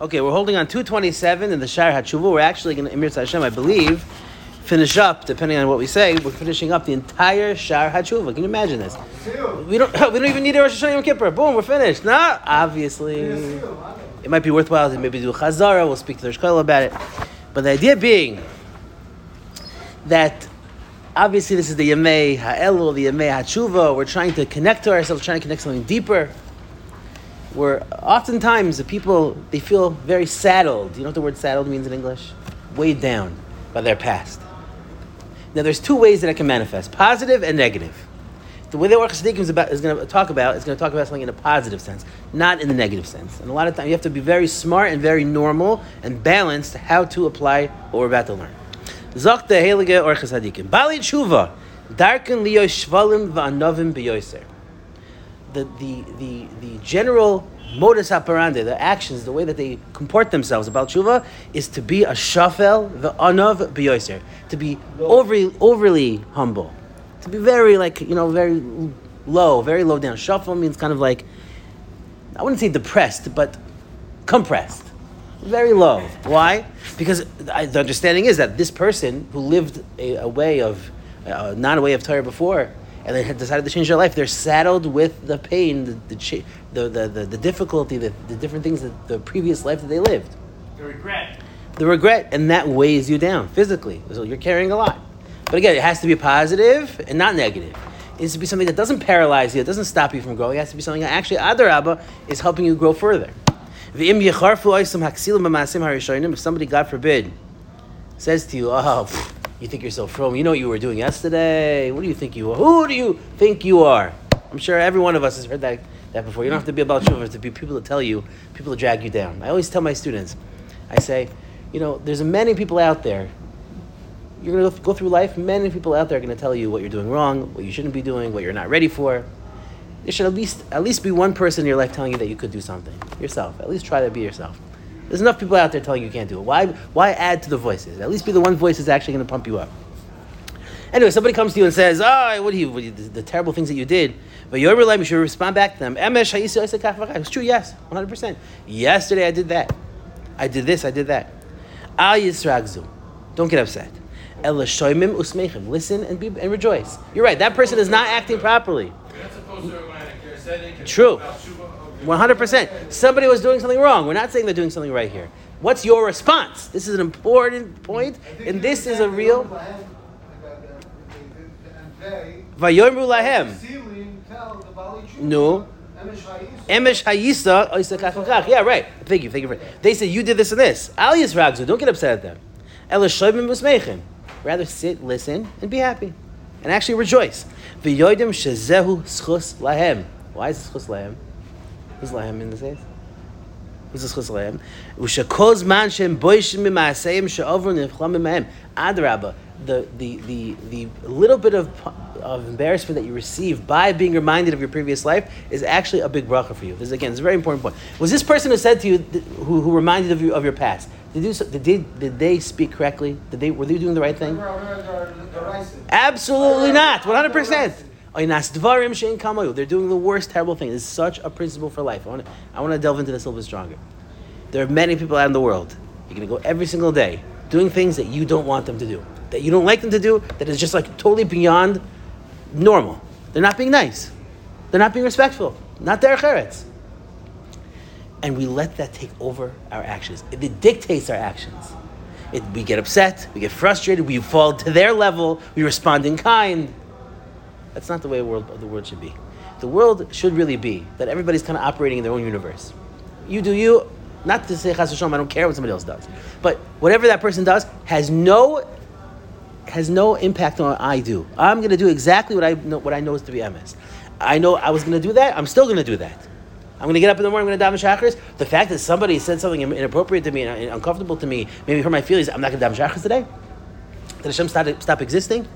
Okay, we're holding on 227 in the Shar HaTshuva. We're actually going to, Emir Hashem, I believe, finish up, depending on what we say, we're finishing up the entire Shar HaTshuva. Can you imagine this? We don't, we don't even need a Rosh Hashanah Yom Kippur. Boom, we're finished. No, obviously. It might be worthwhile to maybe do a Chazara. We'll speak to the Shkola about it. But the idea being that obviously this is the Yemei Ha'elu, the Yemei HaTshuva. We're trying to connect to ourselves, trying to connect something deeper where oftentimes the people they feel very saddled. You know what the word saddled means in English? Weighed down by their past. Now there's two ways that it can manifest: positive and negative. The way that Orach Tzaddikim is, is going to talk about is going to talk about something in a positive sense, not in the negative sense. And a lot of times you have to be very smart and very normal and balanced how to apply what we're about to learn. Zok the Heilige Orach Tzaddikim. Bali Tshuva, Darken Liyo Shvalim Va'anovim B'yoser the, the, the, the general modus operandi, the actions, the way that they comport themselves about tshuva is to be a shafel, the anav biyoser, to be overly, overly humble, to be very like you know very low, very low down. Shafel means kind of like I wouldn't say depressed, but compressed, very low. Why? Because I, the understanding is that this person who lived a, a way of uh, not a way of Torah before and they had decided to change their life, they're saddled with the pain, the the the, the, the, the difficulty, the, the different things that the previous life that they lived. The regret. The regret, and that weighs you down physically. So you're carrying a lot. But again, it has to be positive and not negative. It has to be something that doesn't paralyze you, it doesn't stop you from growing. It has to be something that actually, Adar Abba, is helping you grow further. If somebody, God forbid, says to you, oh, pfft, you think you're so from? You know what you were doing yesterday? What do you think you are? Who do you think you are? I'm sure every one of us has heard that, that before. You don't have to be about tshuva to be people to tell you, people to drag you down. I always tell my students, I say, you know, there's many people out there. You're going to go through life. Many people out there are going to tell you what you're doing wrong, what you shouldn't be doing, what you're not ready for. There should at least at least be one person in your life telling you that you could do something yourself. At least try to be yourself. There's enough people out there telling you you can't do it. Why, why add to the voices? At least be the one voice that's actually going to pump you up. Anyway, somebody comes to you and says, "Oh, what do you, what do you the, the, terrible things that you did?" But you're life, you should respond back to them. It's true, yes, 100. percent Yesterday I did that. I did this. I did that. Al yisragzu. Don't get upset. Listen and be and rejoice. You're right. That person is not acting properly. True. 100%. Somebody was doing something wrong. We're not saying they're doing something right here. What's your response? This is an important point, and this is a real. Vayomer lahem. No. Emesh hayisa Yeah, right. Thank you. Thank you. for. They said you did this and this. Alias ragzu. Don't get upset at them. Rather sit, listen, and be happy, and actually rejoice. V'yodim shezehu schus lahem. Why is it schus lahem? Who's lahem in this case? Who's this chus lahem? Ushakoz man shem boishim mimaaseyim she'ovru nefchlam mimahem. Adrabah, the, the, the, the little bit of, of embarrassment that you receive by being reminded of your previous life is actually a big bracha for you. This again, is a very important point. Was this person who said to you, who, who reminded of you of your past, did, you, did, they, did they speak correctly? Did they, were they doing the right thing? Absolutely not. 100%. They're doing the worst, terrible thing. It's such a principle for life. I want, to, I want to delve into this a little bit stronger. There are many people out in the world. You're going to go every single day doing things that you don't want them to do, that you don't like them to do, that is just like totally beyond normal. They're not being nice. They're not being respectful. Not their cheretz. And we let that take over our actions. It dictates our actions. It, we get upset, we get frustrated, we fall to their level, we respond in kind. That's not the way the world, the world should be. The world should really be that everybody's kind of operating in their own universe. You do you, not to say chas I don't care what somebody else does, but whatever that person does has no has no impact on what I do. I'm going to do exactly what I know, what I know is to be emes. I know I was going to do that. I'm still going to do that. I'm going to get up in the morning. I'm going to daven shachris. The fact that somebody said something inappropriate to me and uncomfortable to me, maybe hurt my feelings. I'm not going to daven shachris today. Did Hashem stop, stop existing?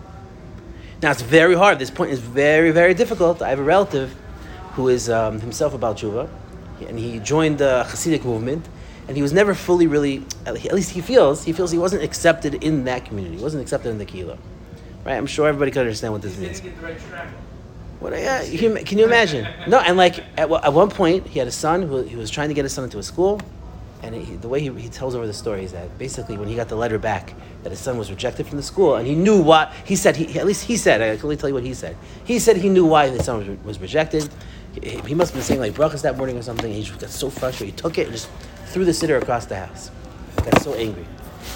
Now it's very hard. This point is very, very difficult. I have a relative who is um, himself about tshuva, and he joined the Hasidic movement, and he was never fully, really, at least he feels, he feels he wasn't accepted in that community. He wasn't accepted in the kilo. Right? I'm sure everybody can understand what this means. What, yeah, can you imagine? No, and like at, at one point, he had a son who he was trying to get his son into a school, And he, the way he, he tells over the story is that basically when he got the letter back that his son was rejected from the school, and he knew what he said, he, at least he said, I can only tell you what he said. He said he knew why his son was, was rejected. He, he must have been saying like brachas that morning or something. He just got so frustrated. He took it and just threw the sitter across the house. Got so angry.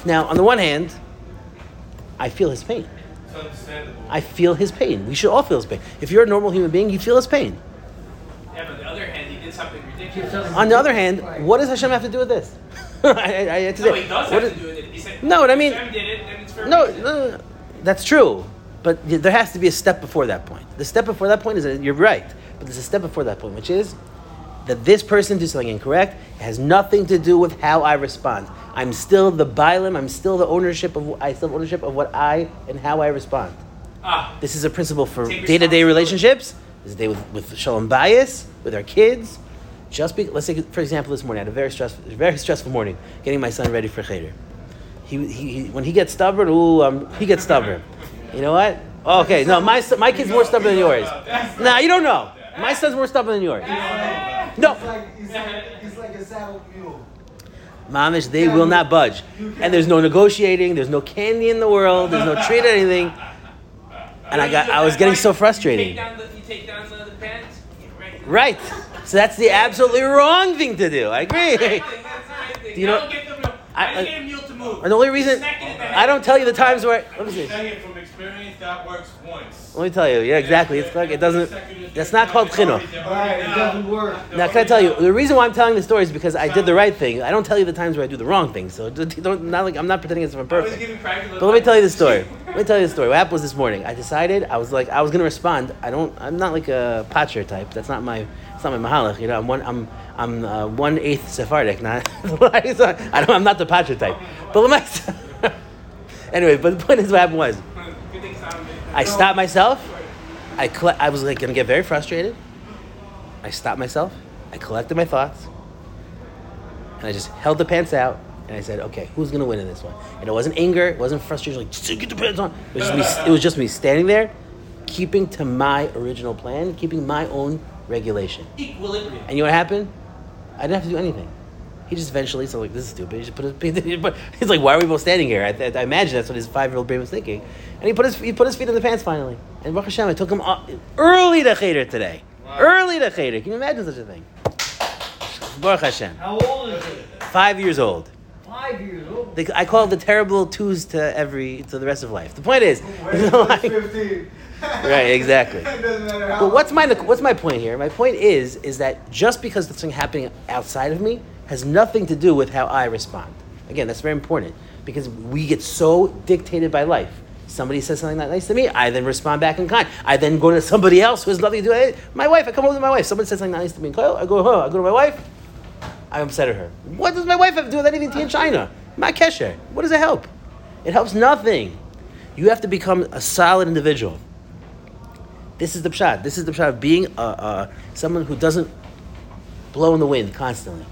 Now, on the one hand, I feel his pain. I feel his pain. We should all feel his pain. If you're a normal human being, you feel his pain. Yeah, did something ridiculous. On the other hand, what does Hashem have to do with this? I, I, I had to No, say, he does what have is- to do with it. He said, No, what I mean- Hashem did it, then it's for No, no, no, no. that's true. But there has to be a step before that point. The step before that point is that you're right. But there's a step before that point, which is that this person did something incorrect. It has nothing to do with how I respond. I'm still the bialim. I'm still the ownership of. I still have ownership of what I and how I respond. Ah, This is a principle for day to day responsibility. relationships. Is day with, with shalom bayis, with our kids. Just be, let's say, for example, this morning I had a very stressful, very stressful morning getting my son ready for cheder. He, he, he when he gets stubborn, ooh, um, he gets stubborn. You know what? Okay, no, my my kid's more stubborn than yours. Nah, you don't know. My son's more stubborn than yours. No, He's like, he's like a saddle mule. Mamish, they will not budge. And there's no negotiating. There's no candy in the world. There's no treat or anything. And I got, I was getting so You frustrated. take down the, you take down the, the pants. Right. Right. So that's the absolutely wrong thing to do. I agree. That's the right thing. Do you know- get the mule. I- I, I- uh, get a mule to move. And the only reason Smack it in the. I don't tell you the times where let me I see. can tell you from experience that works once. Let me tell you. Yeah, exactly. It's like it doesn't. That's not called chinuch. Alright, it doesn't work. Now, can I tell you the reason why I'm telling the story is because I did the right thing. I don't tell you the times where I do the wrong thing. So don't not like I'm not pretending it's I'm perfect. But let me tell you the advice. story. Let me tell you the story. What happened was this morning. I decided I was like I was gonna respond. I don't. I'm not like a patcher type. That's not my. It's not my mahalach. You know, I'm one. I'm I'm uh, one eighth Sephardic. Not. I don't. I'm not the patcher type. But let me. anyway, but the point is, what happened was Good thing it's not a big- I stopped myself. I colle- I was like gonna get very frustrated. I stopped myself. I collected my thoughts, and I just held the pants out. And I said, "Okay, who's gonna win in this one?" And it wasn't anger. It wasn't frustration. Like, "Just get the pants on. It was just me. It was just me standing there, keeping to my original plan, keeping my own regulation. Equilibrium. And you know what happened? I didn't have to do anything. He just eventually, so like, this is stupid. He just put his, but he's like, why are we both standing here? I, I imagine that's what his five year old brain was thinking. And he put his he put his feet in the pants finally. And Baruch Hashem, I took him up early to cheder today. Early to cheder. Can you imagine such a thing? Baruch Hashem. How old is he? Five years old. Five years old. They, I call it the terrible twos to every to the rest of life. The point is, Wait you know, he's like- 15. Right, exactly. it doesn't matter how But what's my what's my point here? My point is is that just because something happening outside of me has nothing to do with how I respond. Again, that's very important because we get so dictated by life. Somebody says something not nice to me, I then respond back in kind. I then go to somebody else who has nothing to do with it. My wife, I come over to my wife. Somebody says something not nice to me in Kyle, I go, huh, I go to my wife. I'm upset at her. What does my wife have to do with anything to in China? My kesher. What does it help? It helps nothing. You have to become a solid individual. This is the pshat. This is the pshat of being uh, uh, someone who doesn't blow in the wind constantly.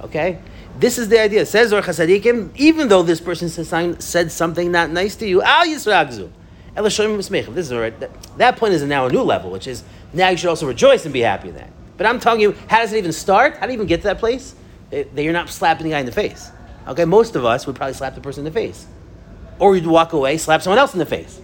Okay? This is the idea. Says Orach Tzaddikim, even though this person said something- not nice to you, al yisragzu. This is all right. That, that point is now a new level, which is now you should also rejoice and be happy in that. But I'm telling you, how does it even start? How do you even get to that place? That that you're not slapping the guy in the face. Okay, most of us would probably slap the person in the face or you'd walk away, slap someone else in the face.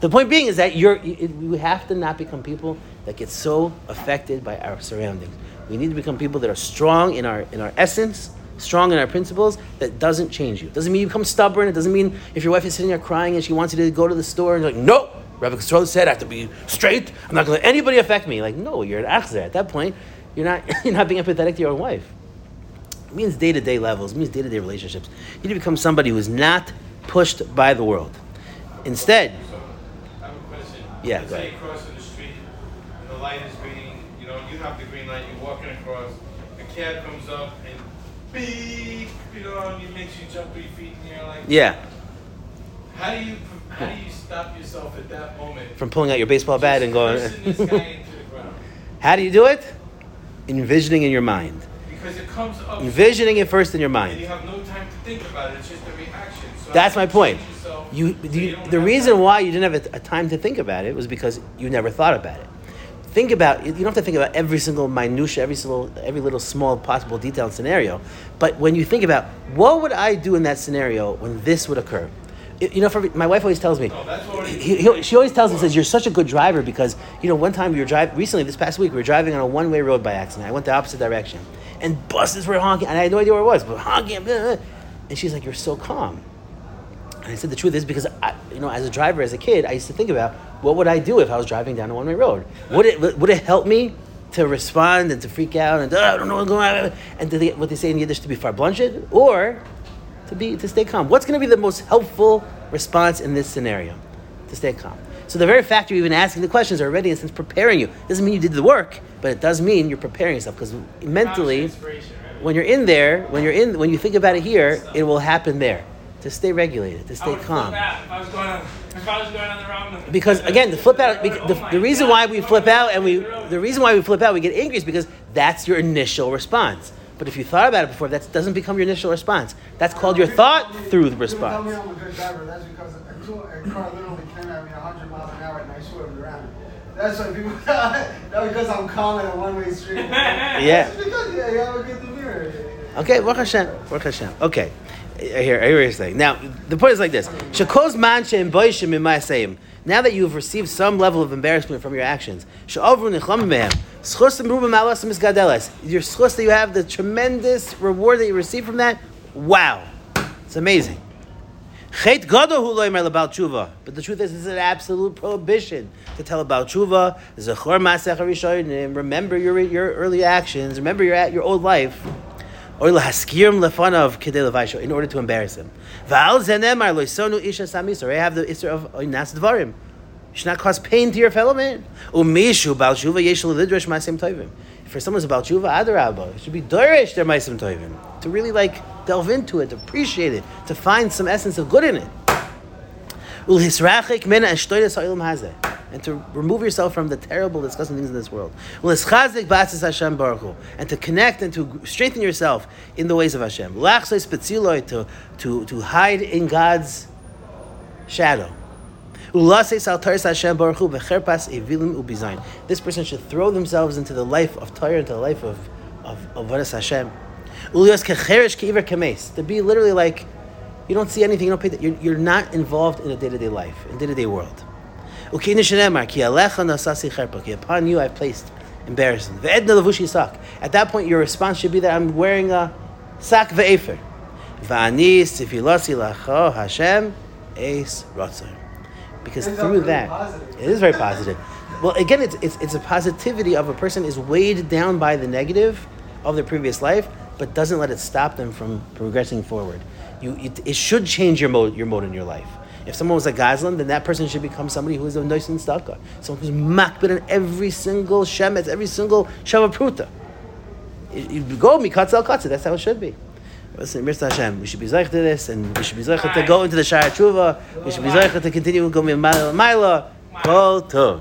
The point being is that you're, you, you have to not become people that get so affected by our surroundings. We need to become people that are strong in our in our essence, strong in our principles. That doesn't change you. Doesn't mean you become stubborn. It doesn't mean if your wife is sitting there crying and she wants you to go to the store and you're like, no, Rabbi Kosrol said I have to be straight. I'm not going to let anybody affect me. Like, no, you're an achzer. At that point, you're not you're not being empathetic to your own wife. It means day to day levels. It means day to day relationships. You need to become somebody who is not pushed by the world. Instead, I have a question. Yeah, Let's go ahead. You the street and the light is green, you know, you have the green light, you're walking across, a cab comes up and beep, you know, and it makes you jump three feet in the air like yeah, how do you how do you stop yourself at that moment? from pulling out your baseball bat and going. This guy into the ground. How do you do it? Envisioning in your mind. Because it comes up Envisioning it first in your mind. you have no time to think about it, it's just a reaction. So That's my point. yourself You, so you, don't the reason that- why you didn't have a, a time to think about it was because you never thought about it. Think about you don't have to think about every single minutia, every single every little small possible detail and scenario. But when you think about what would I do in that scenario when this would occur, you know, for, my wife always tells me. Oh, he- he- she always tells me says you're such a good driver because you know one time we were driving recently this past week we were driving on a one way road by accident. I went the opposite direction and buses were honking and I had no idea where it was, but honking. blah, blah. And she's like, "You're so calm." And I said the truth is because I, you know, as a driver, as a kid, I used to think about what would I do if I was driving down a one-way road. Would it would it help me to respond and to freak out and "Oh, I don't know what's going on and to the, what they say in Yiddish to be far blunted or to be to stay calm? What's going to be the most helpful response in this scenario? To stay calm. So the very fact you're even asking the questions already, in a sense, preparing you doesn't mean you did the work, but it does mean you're preparing yourself because mentally right? when you're in there, when you're in, when you think about it here, it will happen there. To stay regulated, to I stay would calm. flip out if I was going on, if I was going on the wrong. Because again, the flip out, bec- Oh the, my the reason God, why we flip out and we, the reason why we flip out, we get angry is because that's your initial response. But if you thought about it before, that doesn't become your initial response. That's called your thought through the People tell me response. I'm a good driver. That's because a car, a car literally came at me 100 miles an hour and I swerved around it. That's why people. not because I'm calm in a one-way street. Yeah. It's because yeah, you have a good demeanor. Okay, Baruch Hashem, Baruch Hashem. Okay, I hear, I hear what you're saying. Now, the point is like this: Shekos man she'em boishim mimayseim. Now that you've received some level of embarrassment from your actions. Your schus that you have, the tremendous reward that you receive from that. Wow, it's amazing. But the truth is, is an absolute prohibition to tell about tshuva. Remember your your early actions. Remember your your old life. Or lahaskirim lefanav kedei levaisho in order to embarrass him. Isha. Or I have the isser of oinas dvarim. You should not cause pain to your fellow man. Umishu bal tshuva yesh lidresh ma'asim tovim. For someone's about tshuva, adarabba, it should be dorish their ma'asim tovim. To really like delve into it, to appreciate it, to find some essence of good in it. And to remove yourself from the terrible, disgusting things in this world. And to connect and to strengthen yourself in the ways of Hashem. To, to, to hide in God's shadow. This person should throw themselves into the life of Torah, into the life of, of, of Hashem. To be literally like, you don't see anything, you don't pay, you're, you're not involved in the day-to-day life, in day-to-day world. Ukini shenemar, ki alecha nasasi cherpa, ki upon you I've placed embarrassment. Ve'edna levushi sak. At that point, your response should be that I'm wearing a sak ve'efer. Va'ani sifilasi lacho Hashem es. Because through that, positive. it is very positive. Well, again, it's, it's, it's a positivity of a person is weighed down by the negative of their previous life, but doesn't let it stop them from progressing forward. You, it, it should change your mode, your mode in your life. If someone was a Gazlan, then that person should become somebody who is a nice and stalker. Someone who's makbid in every single shemetz, every single shavapruta. You go mikatzel katzel. That's how it should be. Listen, Mirza Hashem, we should be zeich to this, and we should be zeich to go into the Shar HaTshuva. We should be zeich to continue going mile mile. Kol tov.